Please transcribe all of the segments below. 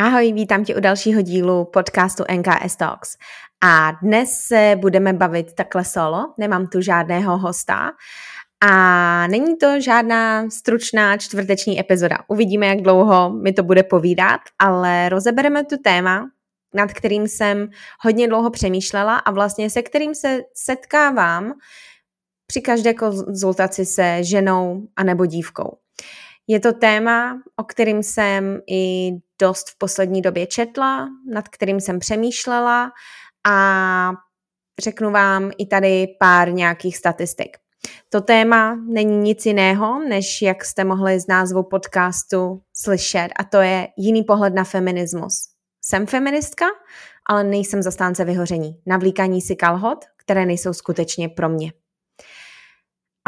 Ahoj, vítám tě u dalšího dílu podcastu NKS Talks. A dnes se budeme bavit takhle solo, nemám tu žádného hosta. A není to žádná stručná čtvrteční epizoda. Uvidíme, jak dlouho mi to bude povídat, ale rozebereme tu téma, nad kterým jsem hodně dlouho přemýšlela a vlastně se kterým se setkávám při každé konzultaci se ženou a nebo dívkou. Je to téma, o kterým jsem i dost v poslední době četla, nad kterým jsem přemýšlela a řeknu vám i tady pár nějakých statistik. To téma není nic jiného, než jak jste mohli z názvu podcastu slyšet, a to je jiný pohled na feminismus. Jsem feministka, ale nejsem zastánce vyhoření, navlíkání si kalhot, které nejsou skutečně pro mě.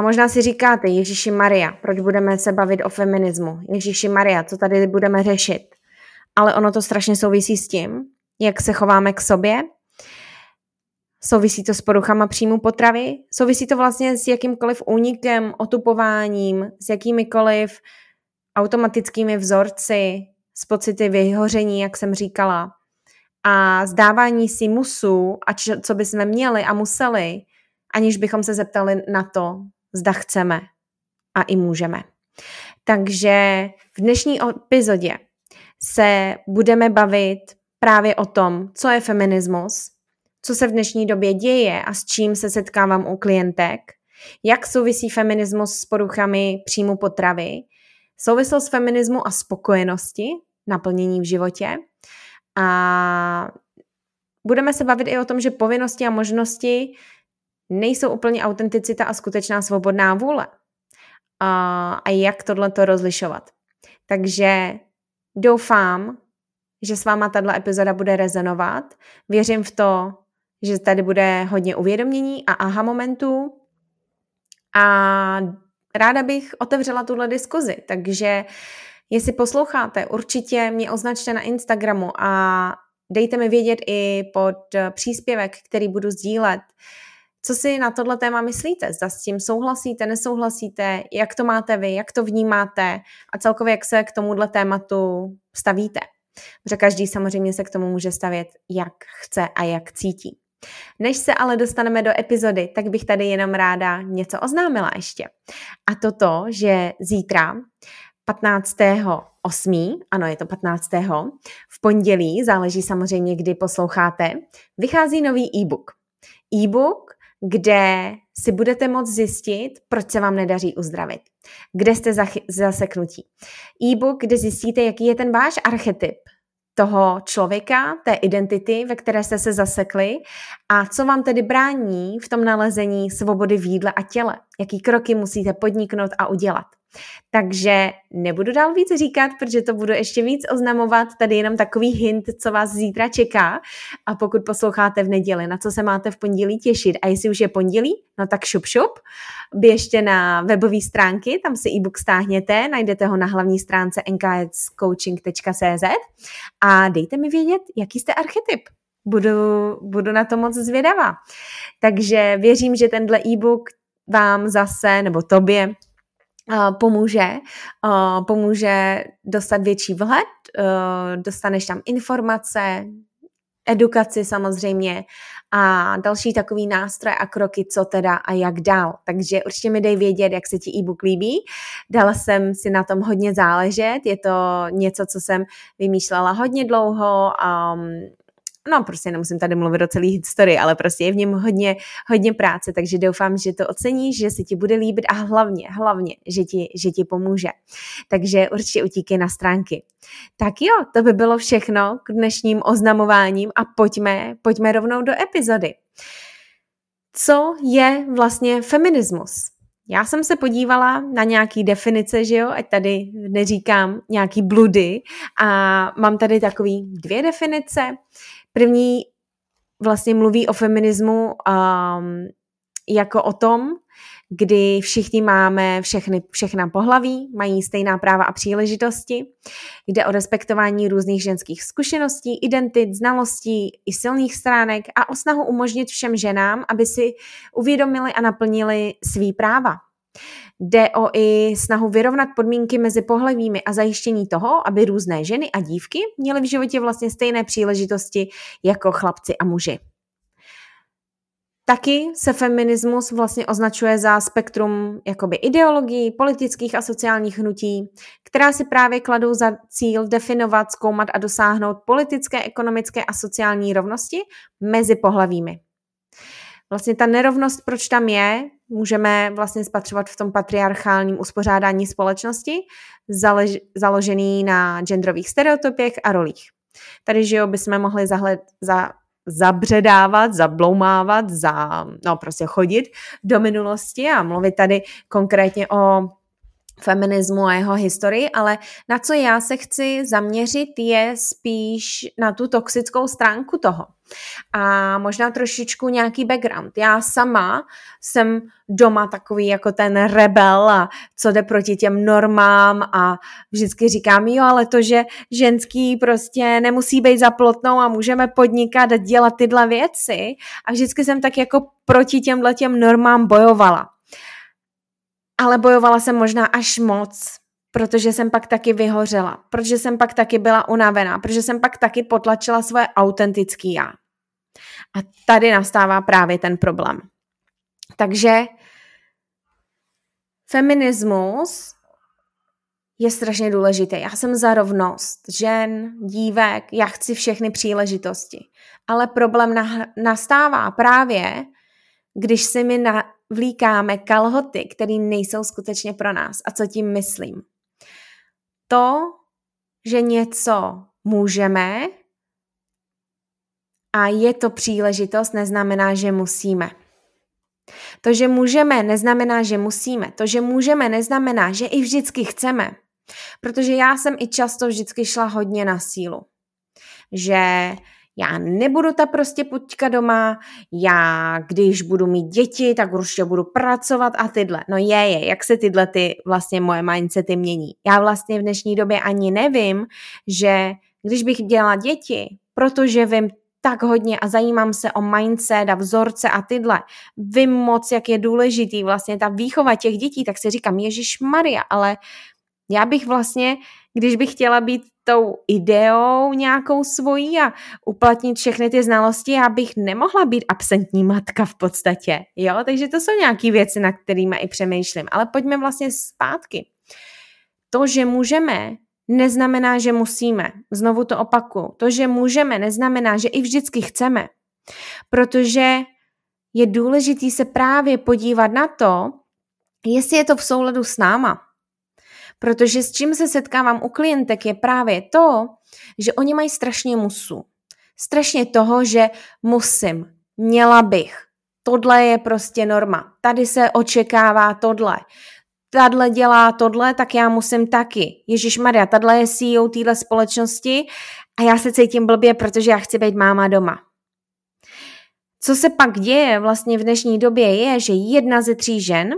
A možná si říkáte, Ježíši Maria, proč budeme se bavit o feminismu? Ježíši Maria, co tady budeme řešit? Ale ono to strašně souvisí s tím, jak se chováme k sobě, souvisí to s poruchama příjmu potravy, souvisí to vlastně s jakýmkoliv únikem, otupováním, s jakýmikoliv automatickými vzorci, s pocity vyhoření, jak jsem říkala, a zdávání si musů a co bychom měli a museli, aniž bychom se zeptali na to, zda chceme a i můžeme. Takže v dnešní epizodě se budeme bavit právě o tom, co je feminismus, co se v dnešní době děje a s čím se setkávám u klientek, jak souvisí feminismus s poruchami příjmu potravy, souvislost feminismu a spokojenosti, naplnění v životě. A budeme se bavit i o tom, že povinnosti a možnosti nejsou úplně autenticita a skutečná svobodná vůle. A, a jak tohle to rozlišovat. Takže doufám, že s váma tato epizoda bude rezonovat. Věřím v to, že tady bude hodně uvědomění a aha momentů. A ráda bych otevřela tuhle diskuzi, takže jestli posloucháte, určitě mě označte na Instagramu a dejte mi vědět i pod příspěvek, který budu sdílet, co si na tohle téma myslíte? Zda s tím souhlasíte, nesouhlasíte, jak to máte vy, jak to vnímáte a celkově jak se k tomuhle tématu stavíte. Protože každý samozřejmě se k tomu může stavět, jak chce a jak cítí. Než se ale dostaneme do epizody, tak bych tady jenom ráda něco oznámila ještě. A to to, že zítra 15. 8. ano, je to 15. v pondělí, záleží samozřejmě, kdy posloucháte, vychází nový e-book. E-book kde si budete moct zjistit, proč se vám nedaří uzdravit. Kde jste zaseknutí. E-book, kde zjistíte, jaký je ten váš archetyp toho člověka, té identity, ve které jste se zasekli a co vám tedy brání v tom nalezení svobody v jídle a těle. Jaký kroky musíte podniknout a udělat. Takže nebudu dál víc říkat, protože to budu ještě víc oznamovat. Tady jenom takový hint, co vás zítra čeká. A pokud posloucháte v neděli, na co se máte v pondělí těšit. A jestli už je pondělí, no tak šup šup. Běžte na webové stránky, tam si e-book stáhněte, najdete ho na hlavní stránce nkscoaching.cz a dejte mi vědět, jaký jste archetyp. Budu, budu na to moc zvědavá. Takže věřím, že tenhle e-book vám zase, nebo tobě, pomůže, pomůže dostat větší vhled, dostaneš tam informace, edukaci samozřejmě a další takový nástroj a kroky, co teda a jak dál. Takže určitě mi dej vědět, jak se ti e-book líbí. Dala jsem si na tom hodně záležet, je to něco, co jsem vymýšlela hodně dlouho, um, no prostě nemusím tady mluvit o celé historii, ale prostě je v něm hodně, hodně práce, takže doufám, že to oceníš, že se ti bude líbit a hlavně, hlavně, že ti, že ti pomůže. Takže určitě utíkej na stránky. Tak jo, to by bylo všechno k dnešním oznamováním a pojďme, pojďme rovnou do epizody. Co je vlastně feminismus? Já jsem se podívala na nějaký definice, že jo, ať tady neříkám nějaký bludy a mám tady takový dvě definice. První vlastně mluví o feminismu um, jako o tom, kdy všichni máme všechny, všechna pohlaví, mají stejná práva a příležitosti. Jde o respektování různých ženských zkušeností, identit, znalostí i silných stránek a o snahu umožnit všem ženám, aby si uvědomili a naplnili svý práva. Jde o i snahu vyrovnat podmínky mezi pohlavími a zajištění toho, aby různé ženy a dívky měly v životě vlastně stejné příležitosti jako chlapci a muži. Taky se feminismus vlastně označuje za spektrum jakoby ideologií, politických a sociálních hnutí, která si právě kladou za cíl definovat, zkoumat a dosáhnout politické, ekonomické a sociální rovnosti mezi pohlavími. Vlastně ta nerovnost, proč tam je, můžeme vlastně spatřovat v tom patriarchálním uspořádání společnosti, zalež, založený na genderových stereotypech a rolích. Tady, že jo, bychom mohli zahled, za, zabředávat, zabloumávat, za, no prostě chodit do minulosti a mluvit tady konkrétně o feminismu a jeho historii, ale na co já se chci zaměřit je spíš na tu toxickou stránku toho. A možná trošičku nějaký background. Já sama jsem doma takový jako ten rebel a co jde proti těm normám a vždycky říkám, jo, ale to, že ženský prostě nemusí být za plotnou a můžeme podnikat a dělat tyhle věci. A vždycky jsem tak jako proti těmhle těm normám bojovala. Ale bojovala jsem možná až moc, protože jsem pak taky vyhořela, protože jsem pak taky byla unavená, protože jsem pak taky potlačila svoje autentický já. A tady nastává právě ten problém. Takže feminismus je strašně důležitý. Já jsem za rovnost žen, dívek, já chci všechny příležitosti. Ale problém na, nastává právě, když se mi na, vlíkáme kalhoty, které nejsou skutečně pro nás. A co tím myslím? To, že něco můžeme a je to příležitost, neznamená, že musíme. To, že můžeme, neznamená, že musíme. To, že můžeme, neznamená, že i vždycky chceme. Protože já jsem i často vždycky šla hodně na sílu. Že já nebudu ta prostě puťka doma, já když budu mít děti, tak určitě budu pracovat a tyhle. No je, je, jak se tyhle ty vlastně moje mindsety mění. Já vlastně v dnešní době ani nevím, že když bych dělala děti, protože vím tak hodně a zajímám se o mindset a vzorce a tyhle. Vím moc, jak je důležitý vlastně ta výchova těch dětí, tak si říkám, Ježíš Maria, ale já bych vlastně, když bych chtěla být tou ideou nějakou svojí a uplatnit všechny ty znalosti, já bych nemohla být absentní matka v podstatě. Jo, takže to jsou nějaké věci, na kterými i přemýšlím. Ale pojďme vlastně zpátky. To, že můžeme, neznamená, že musíme. Znovu to opaku. To, že můžeme, neznamená, že i vždycky chceme. Protože je důležité se právě podívat na to, jestli je to v souladu s náma. Protože s čím se setkávám u klientek je právě to, že oni mají strašně musu. Strašně toho, že musím, měla bych. Tohle je prostě norma. Tady se očekává tohle. Tadle dělá tohle, tak já musím taky. Ježíš Maria, tadle je CEO téhle společnosti a já se cítím blbě, protože já chci být máma doma. Co se pak děje vlastně v dnešní době je, že jedna ze tří žen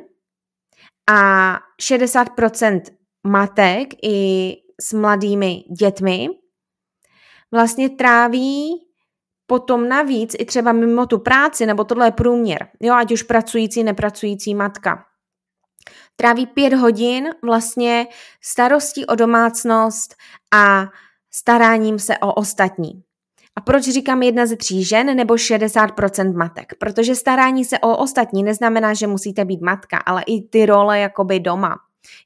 a 60% matek i s mladými dětmi vlastně tráví potom navíc i třeba mimo tu práci, nebo tohle je průměr, jo, ať už pracující, nepracující matka. Tráví pět hodin vlastně starostí o domácnost a staráním se o ostatní. A proč říkám jedna ze tří žen nebo 60% matek? Protože starání se o ostatní neznamená, že musíte být matka, ale i ty role jakoby doma.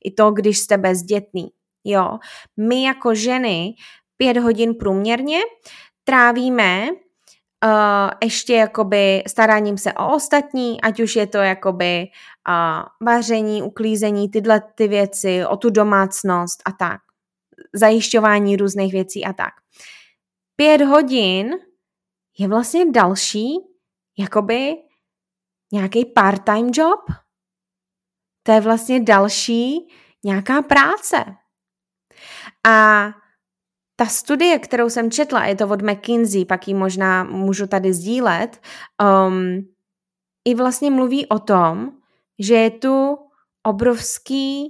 I to, když jste bezdětný. Jo. My jako ženy pět hodin průměrně trávíme uh, ještě jakoby staráním se o ostatní, ať už je to jakoby uh, vaření, uklízení, tyhle ty věci, o tu domácnost a tak. Zajišťování různých věcí a tak. Pět hodin je vlastně další jakoby nějaký part-time job, to je vlastně další nějaká práce. A ta studie, kterou jsem četla, je to od McKinsey, pak ji možná můžu tady sdílet, um, i vlastně mluví o tom, že je tu obrovský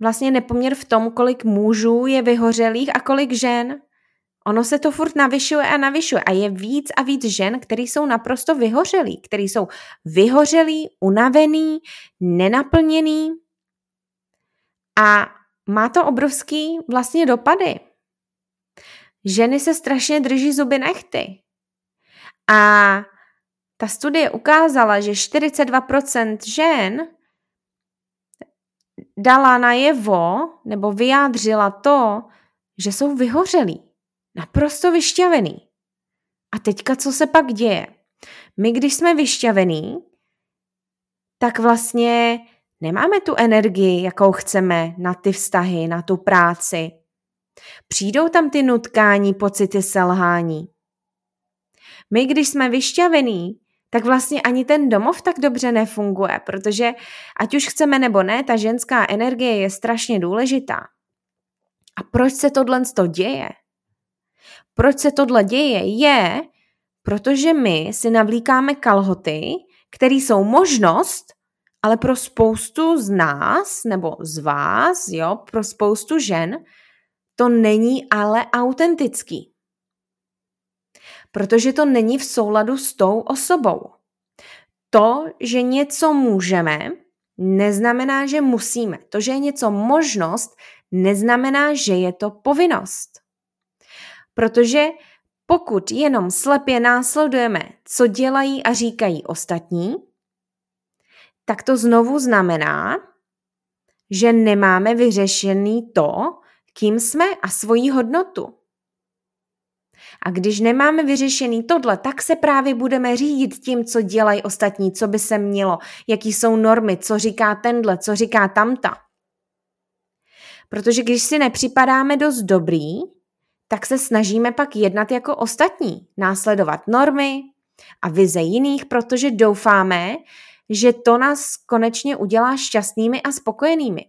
vlastně nepoměr v tom, kolik mužů je vyhořelých a kolik žen. Ono se to furt navyšuje a navyšuje a je víc a víc žen, které jsou naprosto vyhořelí, které jsou vyhořelí, unavený, nenaplněný a má to obrovský vlastně dopady. Ženy se strašně drží zuby nechty. A ta studie ukázala, že 42% žen dala najevo nebo vyjádřila to, že jsou vyhořelí, naprosto vyšťavený. A teďka co se pak děje? My, když jsme vyšťavení, tak vlastně nemáme tu energii, jakou chceme na ty vztahy, na tu práci. Přijdou tam ty nutkání, pocity selhání. My, když jsme vyšťavení, tak vlastně ani ten domov tak dobře nefunguje, protože ať už chceme nebo ne, ta ženská energie je strašně důležitá. A proč se tohle to děje? Proč se tohle děje? Je, protože my si navlíkáme kalhoty, které jsou možnost, ale pro spoustu z nás nebo z vás, jo, pro spoustu žen, to není ale autentický protože to není v souladu s tou osobou. To, že něco můžeme, neznamená, že musíme. To, že je něco možnost, neznamená, že je to povinnost. Protože pokud jenom slepě následujeme, co dělají a říkají ostatní, tak to znovu znamená, že nemáme vyřešený to, kým jsme a svoji hodnotu. A když nemáme vyřešený tohle, tak se právě budeme řídit tím, co dělají ostatní, co by se mělo, jaký jsou normy, co říká tenhle, co říká tamta. Protože když si nepřipadáme dost dobrý, tak se snažíme pak jednat jako ostatní, následovat normy a vize jiných, protože doufáme, že to nás konečně udělá šťastnými a spokojenými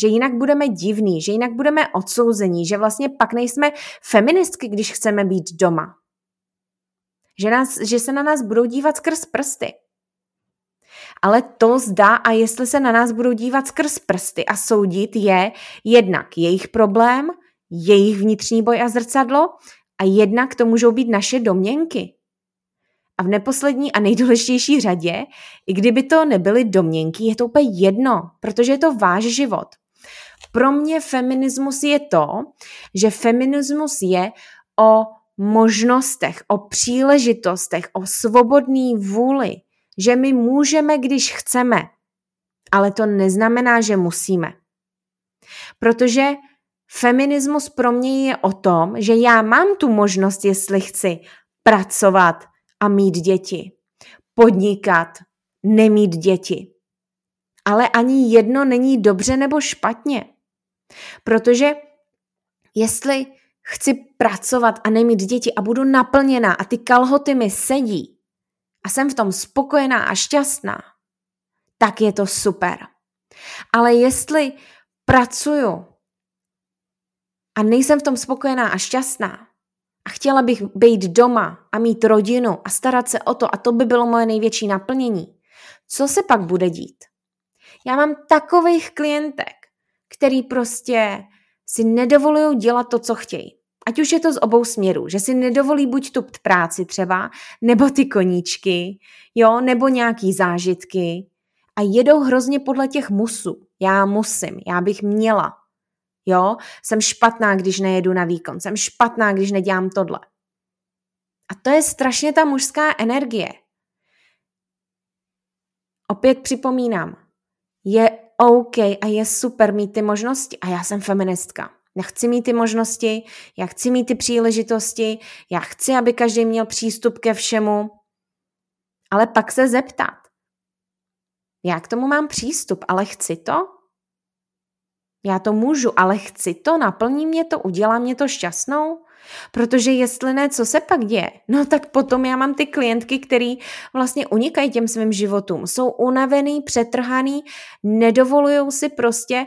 že jinak budeme divní, že jinak budeme odsouzení, že vlastně pak nejsme feministky, když chceme být doma. Že, nás, že se na nás budou dívat skrz prsty. Ale to zdá a jestli se na nás budou dívat skrz prsty a soudit je jednak jejich problém, jejich vnitřní boj a zrcadlo a jednak to můžou být naše domněnky. A v neposlední a nejdůležitější řadě, i kdyby to nebyly domněnky, je to úplně jedno, protože je to váš život. Pro mě feminismus je to, že feminismus je o možnostech, o příležitostech, o svobodný vůli, že my můžeme, když chceme, ale to neznamená, že musíme. Protože feminismus pro mě je o tom, že já mám tu možnost, jestli chci pracovat a mít děti, podnikat, nemít děti. Ale ani jedno není dobře nebo špatně. Protože jestli chci pracovat a nemít děti a budu naplněná a ty kalhoty mi sedí a jsem v tom spokojená a šťastná, tak je to super. Ale jestli pracuju a nejsem v tom spokojená a šťastná a chtěla bych být doma a mít rodinu a starat se o to a to by bylo moje největší naplnění, co se pak bude dít? Já mám takových klientek, který prostě si nedovolují dělat to, co chtějí. Ať už je to z obou směrů, že si nedovolí buď tu práci třeba, nebo ty koníčky, jo, nebo nějaký zážitky a jedou hrozně podle těch musů. Já musím, já bych měla. Jo, jsem špatná, když nejedu na výkon, jsem špatná, když nedělám tohle. A to je strašně ta mužská energie. Opět připomínám, je OK a je super mít ty možnosti. A já jsem feministka. Já chci mít ty možnosti, já chci mít ty příležitosti, já chci, aby každý měl přístup ke všemu, ale pak se zeptat. Já k tomu mám přístup, ale chci to? Já to můžu, ale chci to, naplní mě to, udělá mě to šťastnou? Protože jestli ne, co se pak děje? No tak potom já mám ty klientky, který vlastně unikají těm svým životům. Jsou unavený, přetrhaný, nedovolují si prostě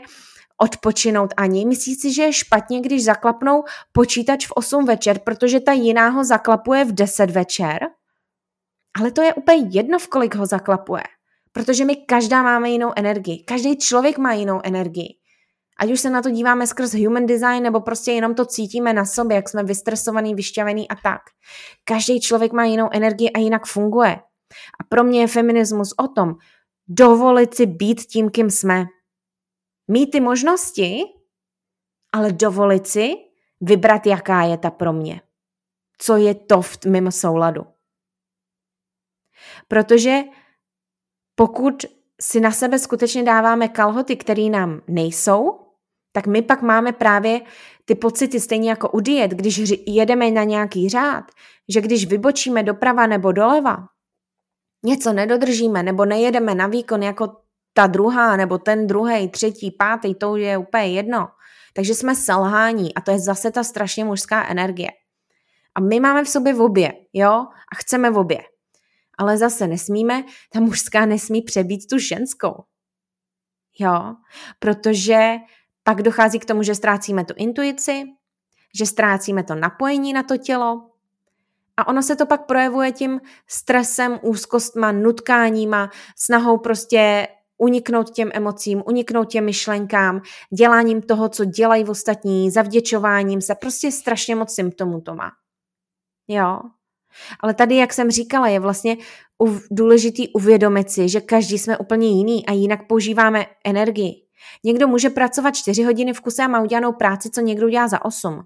odpočinout ani. Myslí si, že je špatně, když zaklapnou počítač v 8 večer, protože ta jiná ho zaklapuje v 10 večer? Ale to je úplně jedno, v kolik ho zaklapuje. Protože my každá máme jinou energii. Každý člověk má jinou energii. Ať už se na to díváme skrz human design, nebo prostě jenom to cítíme na sobě, jak jsme vystresovaný, vyšťavený a tak. Každý člověk má jinou energii a jinak funguje. A pro mě je feminismus o tom, dovolit si být tím, kým jsme. Mít ty možnosti, ale dovolit si vybrat, jaká je ta pro mě. Co je to v mimo souladu. Protože pokud si na sebe skutečně dáváme kalhoty, které nám nejsou, tak my pak máme právě ty pocity stejně jako u diet, když jedeme na nějaký řád, že když vybočíme doprava nebo doleva, něco nedodržíme nebo nejedeme na výkon jako ta druhá nebo ten druhý, třetí, pátý, to je úplně jedno. Takže jsme selhání a to je zase ta strašně mužská energie. A my máme v sobě v obě, jo? A chceme v obě. Ale zase nesmíme, ta mužská nesmí přebít tu ženskou. Jo? Protože pak dochází k tomu, že ztrácíme tu intuici, že ztrácíme to napojení na to tělo a ono se to pak projevuje tím stresem, úzkostma, nutkáníma, snahou prostě uniknout těm emocím, uniknout těm myšlenkám, děláním toho, co dělají ostatní, zavděčováním se, prostě strašně moc symptomů to má. Jo. Ale tady, jak jsem říkala, je vlastně důležitý uvědomit si, že každý jsme úplně jiný a jinak používáme energii. Někdo může pracovat 4 hodiny v kuse a má udělanou práci, co někdo udělá za 8.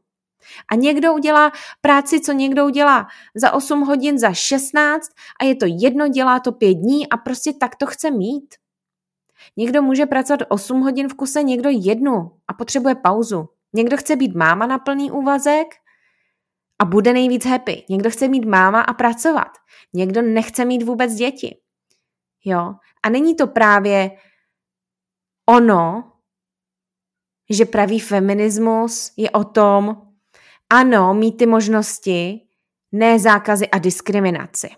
A někdo udělá práci, co někdo udělá za 8 hodin, za 16 a je to jedno, dělá to 5 dní a prostě tak to chce mít. Někdo může pracovat 8 hodin v kuse, někdo jednu a potřebuje pauzu. Někdo chce být máma na plný úvazek a bude nejvíc happy. Někdo chce mít máma a pracovat. Někdo nechce mít vůbec děti. Jo? A není to právě ono, že pravý feminismus je o tom, ano, mít ty možnosti, ne zákazy a diskriminaci.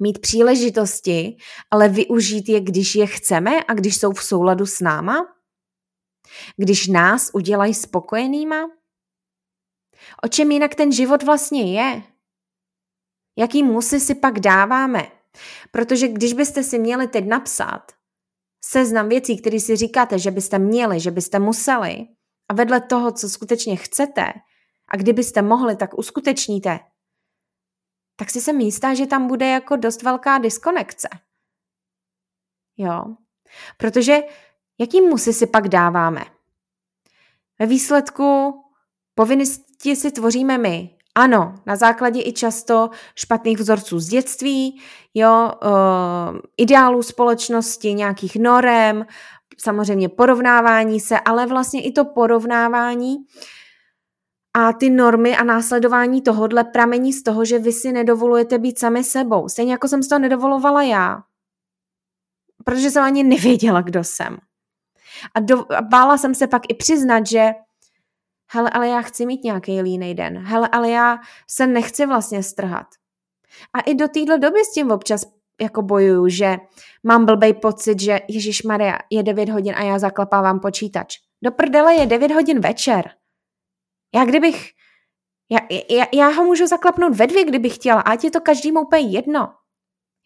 Mít příležitosti, ale využít je, když je chceme a když jsou v souladu s náma? Když nás udělají spokojenýma? O čem jinak ten život vlastně je? Jaký musy si pak dáváme? Protože když byste si měli teď napsat, seznam věcí, které si říkáte, že byste měli, že byste museli a vedle toho, co skutečně chcete a kdybyste mohli, tak uskutečníte, tak si jsem jistá, že tam bude jako dost velká diskonekce. Jo. Protože jaký musy si pak dáváme? Ve výsledku povinnosti si tvoříme my. Ano, na základě i často špatných vzorců z dětství, jo, uh, ideálů společnosti, nějakých norem, samozřejmě porovnávání se, ale vlastně i to porovnávání a ty normy a následování tohodle pramení z toho, že vy si nedovolujete být sami sebou. Stejně jako jsem si to nedovolovala já. Protože jsem ani nevěděla, kdo jsem. A, do, a bála jsem se pak i přiznat, že hele, ale já chci mít nějaký líný den, hele, ale já se nechci vlastně strhat. A i do téhle doby s tím občas jako bojuju, že mám blbej pocit, že Ježíš Maria je 9 hodin a já zaklapávám počítač. Do prdele je 9 hodin večer. Já kdybych, já, já, já ho můžu zaklapnout ve dvě, kdybych chtěla, ať je to každému úplně jedno.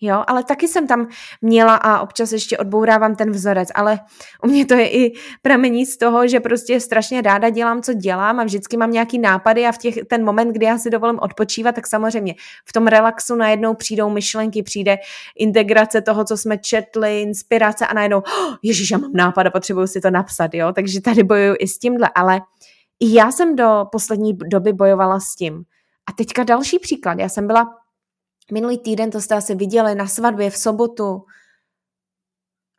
Jo, ale taky jsem tam měla a občas ještě odbourávám ten vzorec, ale u mě to je i pramení z toho, že prostě strašně ráda dělám, co dělám a vždycky mám nějaký nápady a v těch, ten moment, kdy já si dovolím odpočívat, tak samozřejmě v tom relaxu najednou přijdou myšlenky, přijde integrace toho, co jsme četli, inspirace a najednou, oh, ježiš, já mám nápad a potřebuju si to napsat, jo, takže tady bojuju i s tímhle, ale já jsem do poslední doby bojovala s tím. A teďka další příklad, já jsem byla Minulý týden, to jste asi viděli, na svatbě v sobotu.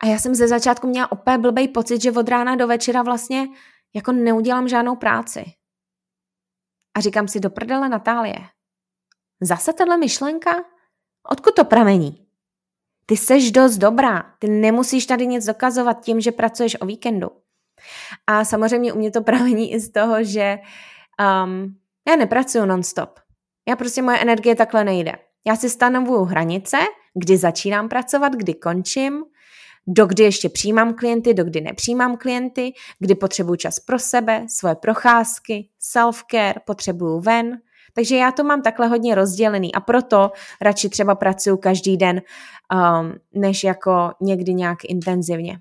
A já jsem ze začátku měla opět blbej pocit, že od rána do večera vlastně jako neudělám žádnou práci. A říkám si, do prdele Natálie, zase tahle myšlenka? Odkud to pramení? Ty seš dost dobrá, ty nemusíš tady nic dokazovat tím, že pracuješ o víkendu. A samozřejmě u mě to pramení i z toho, že um, Já nepracuju nonstop. Já prostě moje energie takhle nejde. Já si stanovuju hranice, kdy začínám pracovat, kdy končím, dokdy ještě přijímám klienty, dokdy nepřijímám klienty, kdy potřebuju čas pro sebe, svoje procházky, self-care, potřebuju ven. Takže já to mám takhle hodně rozdělený a proto radši třeba pracuju každý den, um, než jako někdy nějak intenzivně.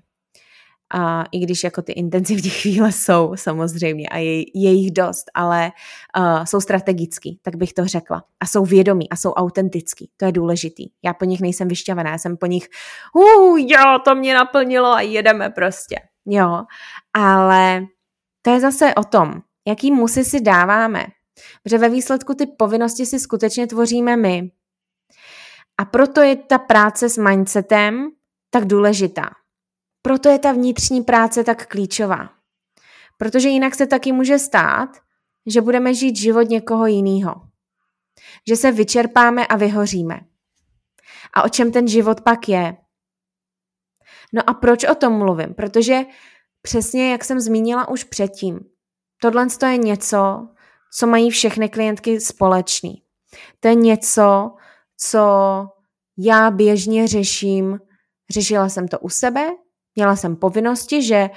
A i když jako ty intenzivní chvíle jsou samozřejmě a je, je jich dost, ale uh, jsou strategický, tak bych to řekla. A jsou vědomí a jsou autentický. To je důležitý. Já po nich nejsem vyšťavená, já jsem po nich, uh, jo, to mě naplnilo a jedeme prostě. Jo, ale to je zase o tom, jaký musy si dáváme. Protože ve výsledku ty povinnosti si skutečně tvoříme my. A proto je ta práce s mindsetem tak důležitá. Proto je ta vnitřní práce tak klíčová. Protože jinak se taky může stát, že budeme žít život někoho jiného. Že se vyčerpáme a vyhoříme. A o čem ten život pak je? No a proč o tom mluvím? Protože přesně jak jsem zmínila už předtím, tohle je něco, co mají všechny klientky společný. To je něco, co já běžně řeším. Řešila jsem to u sebe, Měla jsem povinnosti, že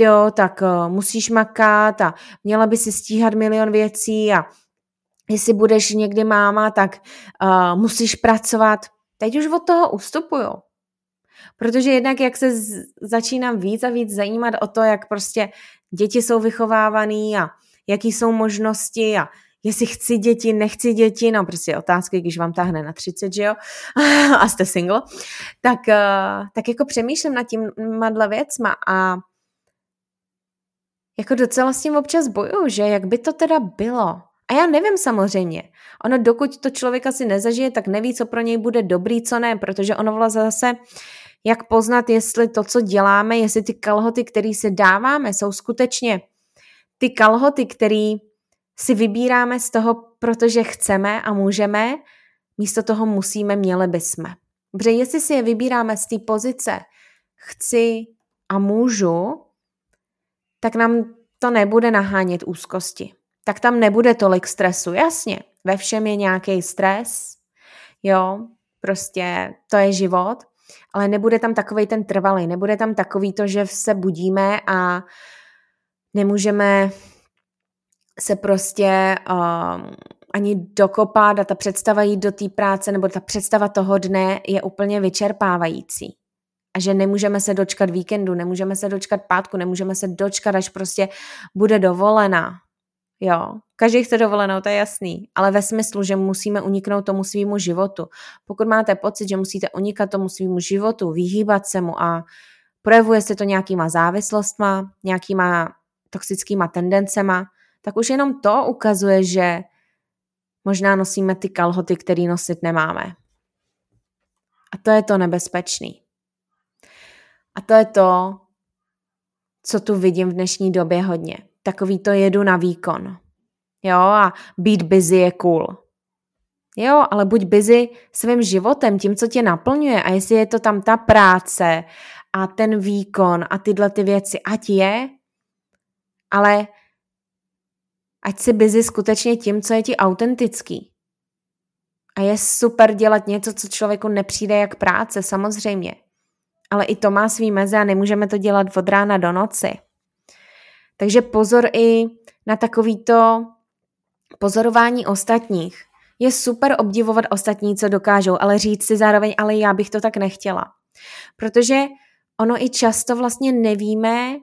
jo, tak uh, musíš makat a měla by si stíhat milion věcí a jestli budeš někdy máma, tak uh, musíš pracovat. Teď už od toho ustupuju. Protože jednak, jak se z- začínám víc a víc zajímat o to, jak prostě děti jsou vychovávaný a jaký jsou možnosti a jestli chci děti, nechci děti, no prostě otázky, když vám táhne na 30, že jo, a jste single, tak, uh, tak jako přemýšlím nad tím dle věcma a jako docela s tím občas boju, že jak by to teda bylo. A já nevím samozřejmě. Ono dokud to člověk asi nezažije, tak neví, co pro něj bude dobrý, co ne, protože ono vlastně zase, jak poznat, jestli to, co děláme, jestli ty kalhoty, které si dáváme, jsou skutečně ty kalhoty, které si vybíráme z toho, protože chceme a můžeme, místo toho musíme, měli bychom. Protože jestli si je vybíráme z té pozice chci a můžu, tak nám to nebude nahánět úzkosti. Tak tam nebude tolik stresu. Jasně, ve všem je nějaký stres, jo, prostě to je život, ale nebude tam takový ten trvalý, nebude tam takový to, že se budíme a nemůžeme se prostě um, ani dokopat a ta představa jít do té práce nebo ta představa toho dne je úplně vyčerpávající. A že nemůžeme se dočkat víkendu, nemůžeme se dočkat pátku, nemůžeme se dočkat, až prostě bude dovolená. Jo, každý chce dovolenou, to je jasný, ale ve smyslu, že musíme uniknout tomu svýmu životu. Pokud máte pocit, že musíte unikat tomu svýmu životu, vyhýbat se mu a projevuje se to nějakýma závislostma, nějakýma toxickýma tendencema, tak už jenom to ukazuje, že možná nosíme ty kalhoty, které nosit nemáme. A to je to nebezpečný. A to je to, co tu vidím v dnešní době hodně. Takový to jedu na výkon. Jo, a být busy je cool. Jo, ale buď busy svým životem, tím, co tě naplňuje a jestli je to tam ta práce a ten výkon a tyhle ty věci, ať je, ale ať si busy skutečně tím, co je ti autentický. A je super dělat něco, co člověku nepřijde jak práce, samozřejmě. Ale i to má svý meze a nemůžeme to dělat od rána do noci. Takže pozor i na takovýto pozorování ostatních. Je super obdivovat ostatní, co dokážou, ale říct si zároveň, ale já bych to tak nechtěla. Protože ono i často vlastně nevíme,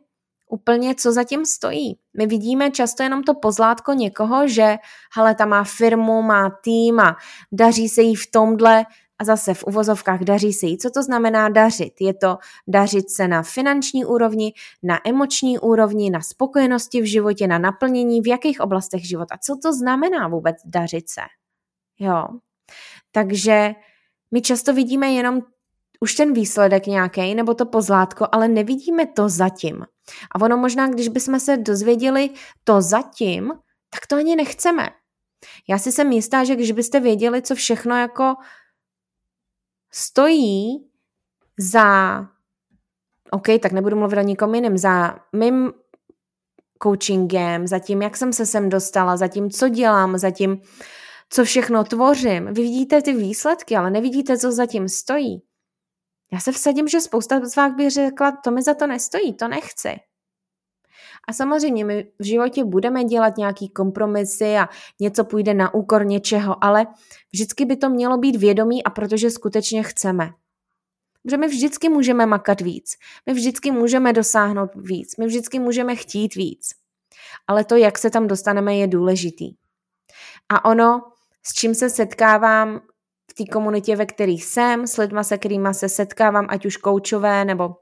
úplně, co zatím stojí. My vidíme často jenom to pozlátko někoho, že hele, ta má firmu, má tým a daří se jí v tomhle a zase v uvozovkách daří se jí. Co to znamená dařit? Je to dařit se na finanční úrovni, na emoční úrovni, na spokojenosti v životě, na naplnění, v jakých oblastech života. Co to znamená vůbec dařit se? Jo. Takže my často vidíme jenom už ten výsledek nějaký nebo to pozlátko, ale nevidíme to zatím. A ono možná, když bychom se dozvěděli to zatím, tak to ani nechceme. Já si jsem jistá, že když byste věděli, co všechno jako stojí za, OK, tak nebudu mluvit o nikom jiným, za mým coachingem, za tím, jak jsem se sem dostala, za tím, co dělám, za tím, co všechno tvořím. Vy vidíte ty výsledky, ale nevidíte, co zatím stojí. Já se vsadím, že spousta z vás by řekla, to mi za to nestojí, to nechci. A samozřejmě my v životě budeme dělat nějaký kompromisy a něco půjde na úkor něčeho, ale vždycky by to mělo být vědomí a protože skutečně chceme. Protože my vždycky můžeme makat víc, my vždycky můžeme dosáhnout víc, my vždycky můžeme chtít víc. Ale to, jak se tam dostaneme, je důležitý. A ono, s čím se setkávám té komunitě, ve které jsem, s lidma, se kterými se setkávám, ať už koučové nebo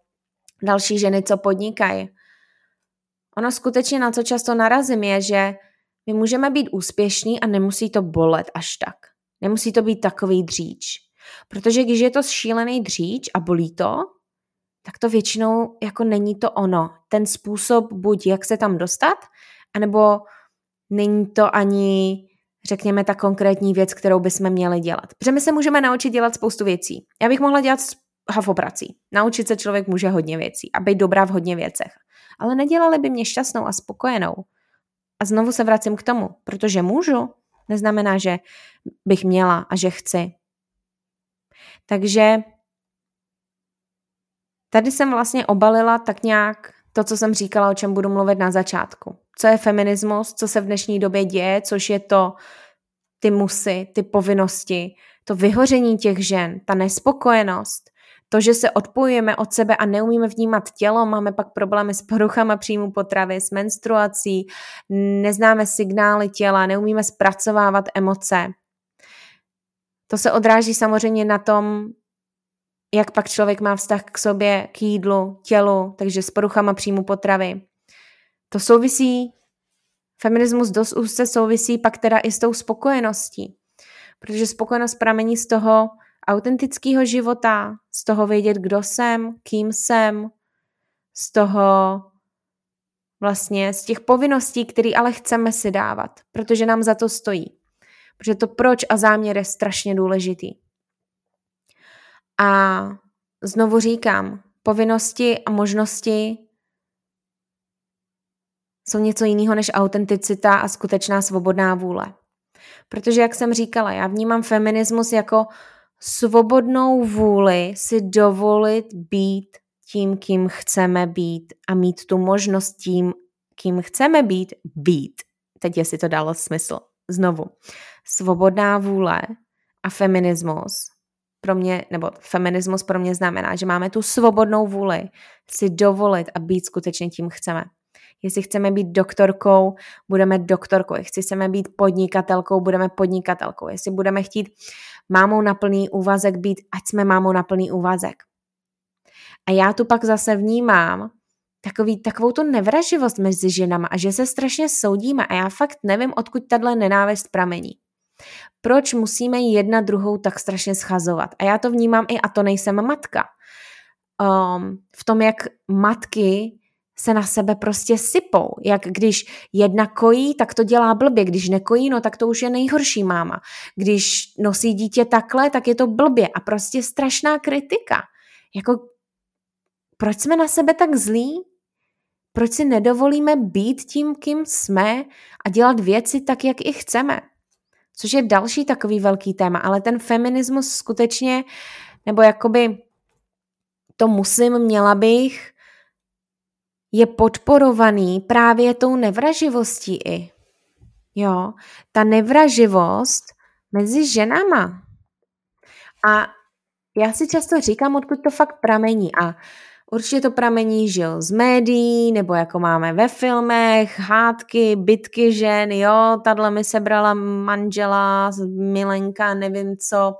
další ženy, co podnikají. Ono skutečně na co často narazím je, že my můžeme být úspěšní a nemusí to bolet až tak. Nemusí to být takový dříč. Protože když je to šílený dříč a bolí to, tak to většinou jako není to ono. Ten způsob buď jak se tam dostat, anebo není to ani řekněme, ta konkrétní věc, kterou bychom měli dělat. Protože my se můžeme naučit dělat spoustu věcí. Já bych mohla dělat hafoprací. Naučit se člověk může hodně věcí a být dobrá v hodně věcech. Ale nedělali by mě šťastnou a spokojenou. A znovu se vracím k tomu, protože můžu, neznamená, že bych měla a že chci. Takže tady jsem vlastně obalila tak nějak to, co jsem říkala, o čem budu mluvit na začátku. Co je feminismus, co se v dnešní době děje, což je to ty musy, ty povinnosti, to vyhoření těch žen, ta nespokojenost, to, že se odpojujeme od sebe a neumíme vnímat tělo, máme pak problémy s poruchama příjmu potravy, s menstruací, neznáme signály těla, neumíme zpracovávat emoce. To se odráží samozřejmě na tom, jak pak člověk má vztah k sobě, k jídlu, tělu, takže s poruchama příjmu potravy. To souvisí, feminismus dost úzce souvisí pak teda i s tou spokojeností, protože spokojenost pramení z toho autentického života, z toho vědět, kdo jsem, kým jsem, z toho vlastně z těch povinností, které ale chceme si dávat, protože nám za to stojí. Protože to proč a záměr je strašně důležitý. A znovu říkám, povinnosti a možnosti jsou něco jiného než autenticita a skutečná svobodná vůle. Protože, jak jsem říkala, já vnímám feminismus jako svobodnou vůli si dovolit být tím, kým chceme být a mít tu možnost tím, kým chceme být, být. Teď jestli to dalo smysl. Znovu. Svobodná vůle a feminismus pro mě, nebo feminismus pro mě znamená, že máme tu svobodnou vůli si dovolit a být skutečně tím chceme. Jestli chceme být doktorkou, budeme doktorkou. Jestli chceme být podnikatelkou, budeme podnikatelkou. Jestli budeme chtít mámou na plný úvazek být, ať jsme mámou na plný úvazek. A já tu pak zase vnímám takový, takovou tu nevraživost mezi ženama a že se strašně soudíme a já fakt nevím, odkud tahle nenávist pramení. Proč musíme jedna druhou tak strašně schazovat? A já to vnímám i, a to nejsem matka. Um, v tom, jak matky se na sebe prostě sypou. Jak když jedna kojí, tak to dělá blbě. Když nekojí, no tak to už je nejhorší máma. Když nosí dítě takhle, tak je to blbě. A prostě strašná kritika. Jako, proč jsme na sebe tak zlí? Proč si nedovolíme být tím, kým jsme a dělat věci tak, jak i chceme? Což je další takový velký téma, ale ten feminismus skutečně, nebo jakoby to musím, měla bych, je podporovaný právě tou nevraživostí i. Jo, ta nevraživost mezi ženama. A já si často říkám, odkud to fakt pramení. A určitě to pramení, že jo, z médií, nebo jako máme ve filmech, hádky, bitky žen, jo, tahle mi sebrala manžela, milenka, nevím co.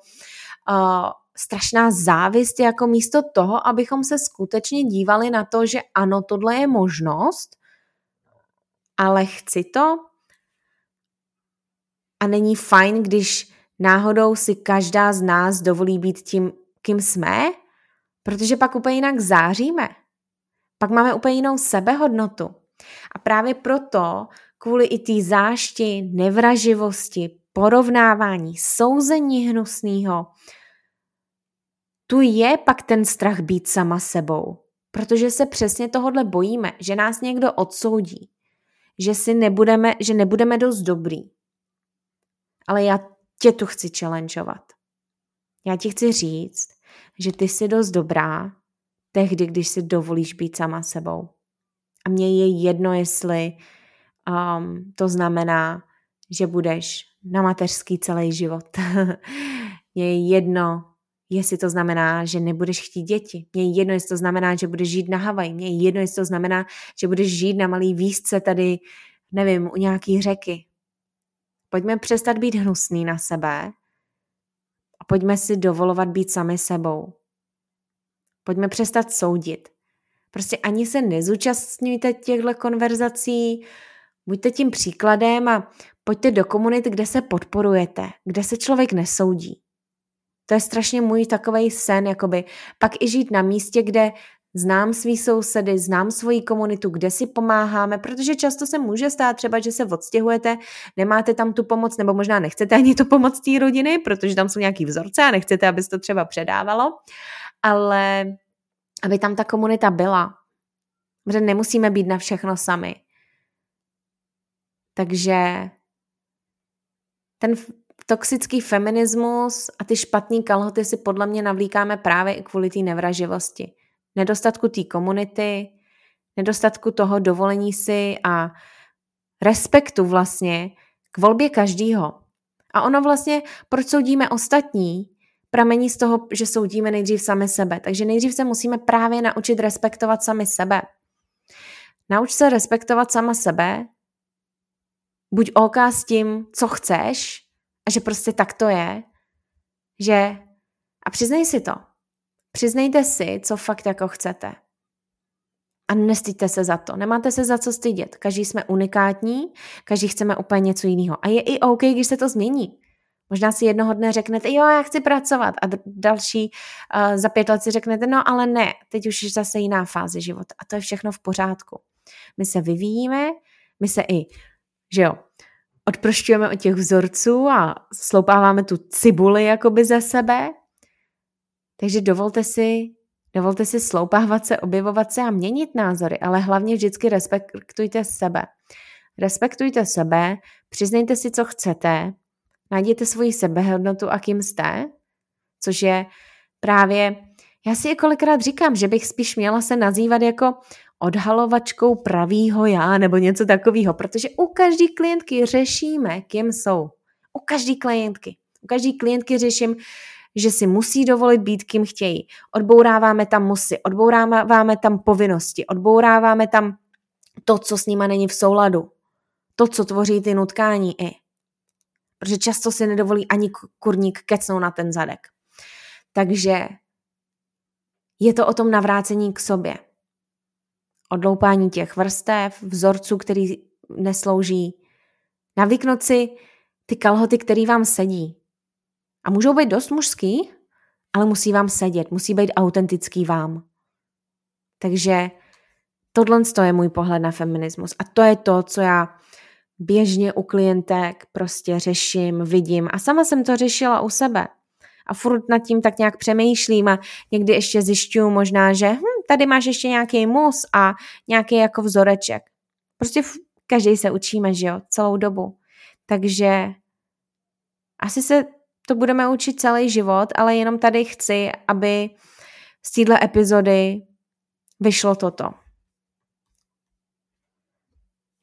Uh, strašná závist jako místo toho, abychom se skutečně dívali na to, že ano, tohle je možnost, ale chci to. A není fajn, když náhodou si každá z nás dovolí být tím, kým jsme, protože pak úplně jinak záříme. Pak máme úplně jinou sebehodnotu. A právě proto, kvůli i té zášti, nevraživosti, porovnávání, souzení hnusného, tu je pak ten strach být sama sebou. Protože se přesně tohohle bojíme, že nás někdo odsoudí. že si nebudeme, že nebudeme dost dobrý. Ale já tě tu chci challengeovat. Já ti chci říct, že ty jsi dost dobrá tehdy, když si dovolíš být sama sebou. A mně je jedno, jestli um, to znamená, že budeš na mateřský celý život. Je jedno, jestli to znamená, že nebudeš chtít děti. Mně je jedno, jestli to znamená, že budeš žít na Havaji. Mně je jedno, jestli to znamená, že budeš žít na malý výzce tady, nevím, u nějaký řeky. Pojďme přestat být hnusný na sebe a pojďme si dovolovat být sami sebou. Pojďme přestat soudit. Prostě ani se nezúčastňujte těchto konverzací, buďte tím příkladem a pojďte do komunit, kde se podporujete, kde se člověk nesoudí. To je strašně můj takový sen, jakoby pak i žít na místě, kde znám svý sousedy, znám svoji komunitu, kde si pomáháme, protože často se může stát třeba, že se odstěhujete, nemáte tam tu pomoc, nebo možná nechcete ani tu pomoc té rodiny, protože tam jsou nějaký vzorce a nechcete, aby se to třeba předávalo, ale aby tam ta komunita byla. Protože nemusíme být na všechno sami. Takže ten toxický feminismus a ty špatný kalhoty si podle mě navlíkáme právě i kvůli té nevraživosti. Nedostatku té komunity, nedostatku toho dovolení si a respektu vlastně k volbě každýho. A ono vlastně, proč soudíme ostatní, pramení z toho, že soudíme nejdřív sami sebe. Takže nejdřív se musíme právě naučit respektovat sami sebe. Nauč se respektovat sama sebe, buď OK s tím, co chceš, a že prostě tak to je, že a přiznej si to. Přiznejte si, co fakt jako chcete. A nestyďte se za to. Nemáte se za co stydět. Každý jsme unikátní, každý chceme úplně něco jiného. A je i OK, když se to změní. Možná si jednoho dne řeknete, jo, já chci pracovat a další uh, za pět let si řeknete, no ale ne, teď už je zase jiná fáze života a to je všechno v pořádku. My se vyvíjíme, my se i, že jo, odprošťujeme od těch vzorců a sloupáváme tu cibuli jakoby ze sebe. Takže dovolte si, dovolte si sloupávat se, objevovat se a měnit názory, ale hlavně vždycky respektujte sebe. Respektujte sebe, přiznejte si, co chcete, najděte svoji sebehodnotu a kým jste, což je právě, já si je kolikrát říkám, že bych spíš měla se nazývat jako odhalovačkou pravýho já nebo něco takového, protože u každé klientky řešíme, kým jsou. U každé klientky. U každé klientky řeším, že si musí dovolit být, kým chtějí. Odbouráváme tam musy, odbouráváme tam povinnosti, odbouráváme tam to, co s nima není v souladu. To, co tvoří ty nutkání i. Protože často si nedovolí ani kurník kecnout na ten zadek. Takže je to o tom navrácení k sobě odloupání těch vrstev, vzorců, který neslouží. Navyknout si ty kalhoty, které vám sedí. A můžou být dost mužský, ale musí vám sedět, musí být autentický vám. Takže tohle je můj pohled na feminismus. A to je to, co já běžně u klientek prostě řeším, vidím. A sama jsem to řešila u sebe a furt nad tím tak nějak přemýšlím a někdy ještě zjišťuju možná, že hm, tady máš ještě nějaký mus a nějaký jako vzoreček. Prostě každý se učíme, že jo, celou dobu. Takže asi se to budeme učit celý život, ale jenom tady chci, aby z téhle epizody vyšlo toto.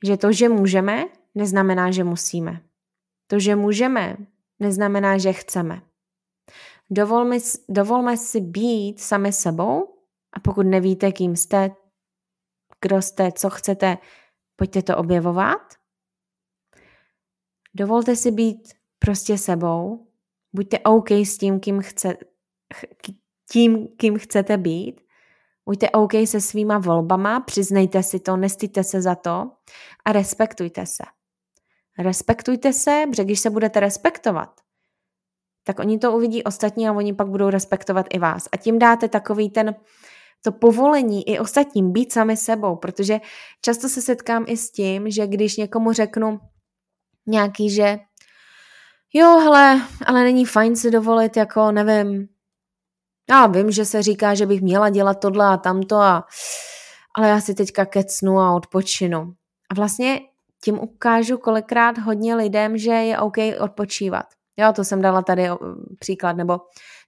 Že to, že můžeme, neznamená, že musíme. To, že můžeme, neznamená, že chceme. Dovolme, dovolme si být sami sebou a pokud nevíte, kým jste, kdo jste, co chcete, pojďte to objevovat. Dovolte si být prostě sebou. Buďte OK s tím, kým, chce, tím, kým chcete být. Buďte OK se svýma volbama, přiznejte si to, nestyďte se za to a respektujte se. Respektujte se, protože když se budete respektovat, tak oni to uvidí ostatní a oni pak budou respektovat i vás. A tím dáte takový ten, to povolení i ostatním být sami sebou, protože často se setkám i s tím, že když někomu řeknu nějaký, že jo, hele, ale není fajn si dovolit, jako nevím, já vím, že se říká, že bych měla dělat tohle a tamto, a, ale já si teďka kecnu a odpočinu. A vlastně tím ukážu kolikrát hodně lidem, že je OK odpočívat. Jo, to jsem dala tady příklad, nebo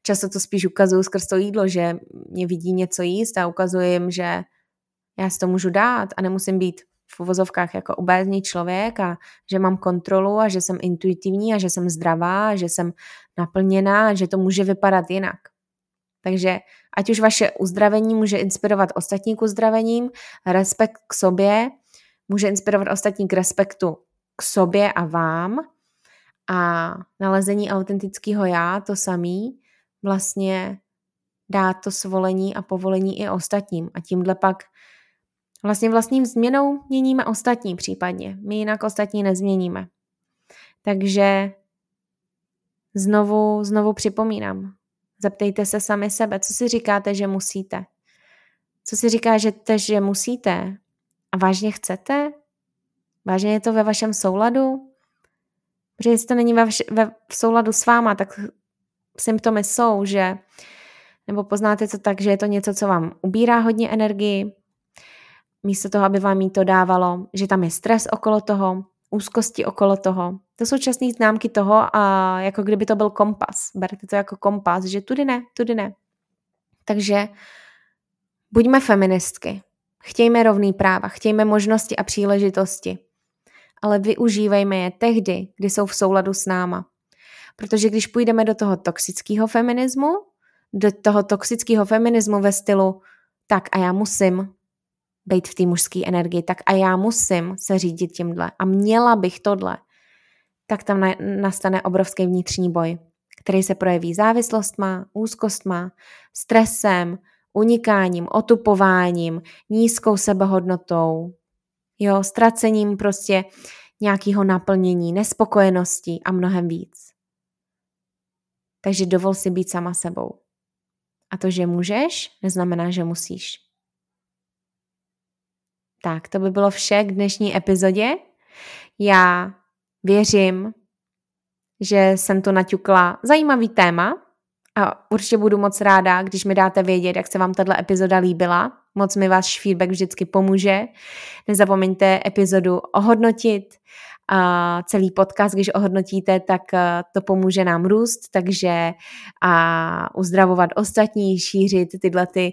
často to spíš ukazuju skrz to jídlo, že mě vidí něco jíst a ukazuji jim, že já si to můžu dát a nemusím být v uvozovkách jako obézní člověk a že mám kontrolu a že jsem intuitivní a že jsem zdravá a že jsem naplněná a že to může vypadat jinak. Takže ať už vaše uzdravení může inspirovat ostatní k uzdravením, respekt k sobě může inspirovat ostatní k respektu k sobě a vám a nalezení autentického já, to samý, vlastně dát to svolení a povolení i ostatním a tímhle pak Vlastně vlastním změnou měníme ostatní případně. My jinak ostatní nezměníme. Takže znovu, znovu připomínám. Zeptejte se sami sebe, co si říkáte, že musíte. Co si říkáte, že musíte a vážně chcete? Vážně je to ve vašem souladu? Protože jestli to není ve, ve, v souladu s váma, tak symptomy jsou, že nebo poznáte to tak, že je to něco, co vám ubírá hodně energii, místo toho, aby vám jí to dávalo, že tam je stres okolo toho, úzkosti okolo toho. To jsou časné známky toho a jako kdyby to byl kompas. Berte to jako kompas, že tudy ne, tudy ne. Takže buďme feministky. Chtějme rovný práva, chtějme možnosti a příležitosti. Ale využívejme je tehdy, kdy jsou v souladu s náma. Protože když půjdeme do toho toxického feminismu, do toho toxického feminismu ve stylu tak a já musím, být v té mužské energii, tak a já musím se řídit tímhle a měla bych tohle, tak tam nastane obrovský vnitřní boj, který se projeví závislostma, úzkostma, stresem, unikáním, otupováním, nízkou sebehodnotou, jo, ztracením prostě nějakého naplnění, nespokojeností a mnohem víc. Takže dovol si být sama sebou. A to, že můžeš, neznamená, že musíš. Tak, to by bylo vše k dnešní epizodě. Já věřím, že jsem tu naťukla zajímavý téma a určitě budu moc ráda, když mi dáte vědět, jak se vám tato epizoda líbila. Moc mi váš feedback vždycky pomůže. Nezapomeňte epizodu ohodnotit, a celý podcast, když ohodnotíte, tak eh, to pomůže nám růst, takže a uzdravovat ostatní, šířit tyhle ty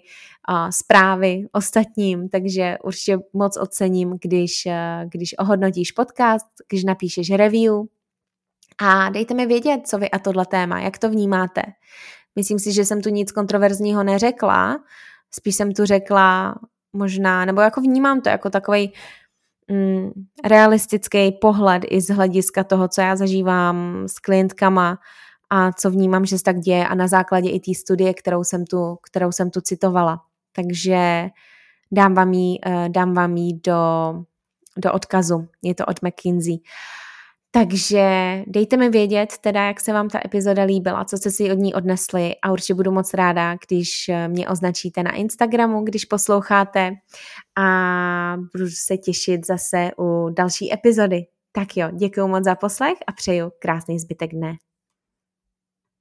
a, zprávy ostatním, takže určitě moc ocením, když, eh, když ohodnotíš podcast, když napíšeš review a dejte mi vědět, co vy a tohle téma, jak to vnímáte. Myslím si, že jsem tu nic kontroverzního neřekla, spíš jsem tu řekla možná, nebo jako vnímám to jako takový mm, realistický pohled i z hlediska toho, co já zažívám s klientkama a co vnímám, že se tak děje a na základě i té studie, kterou jsem tu, kterou jsem tu citovala. Takže dám vám ji, eh, dám vám ji do, do odkazu. Je to od McKinsey. Takže dejte mi vědět teda, jak se vám ta epizoda líbila, co jste si od ní odnesli a určitě budu moc ráda, když eh, mě označíte na Instagramu, když posloucháte a budu se těšit zase u další epizody. Tak jo, děkuji moc za poslech a přeju krásný zbytek dne.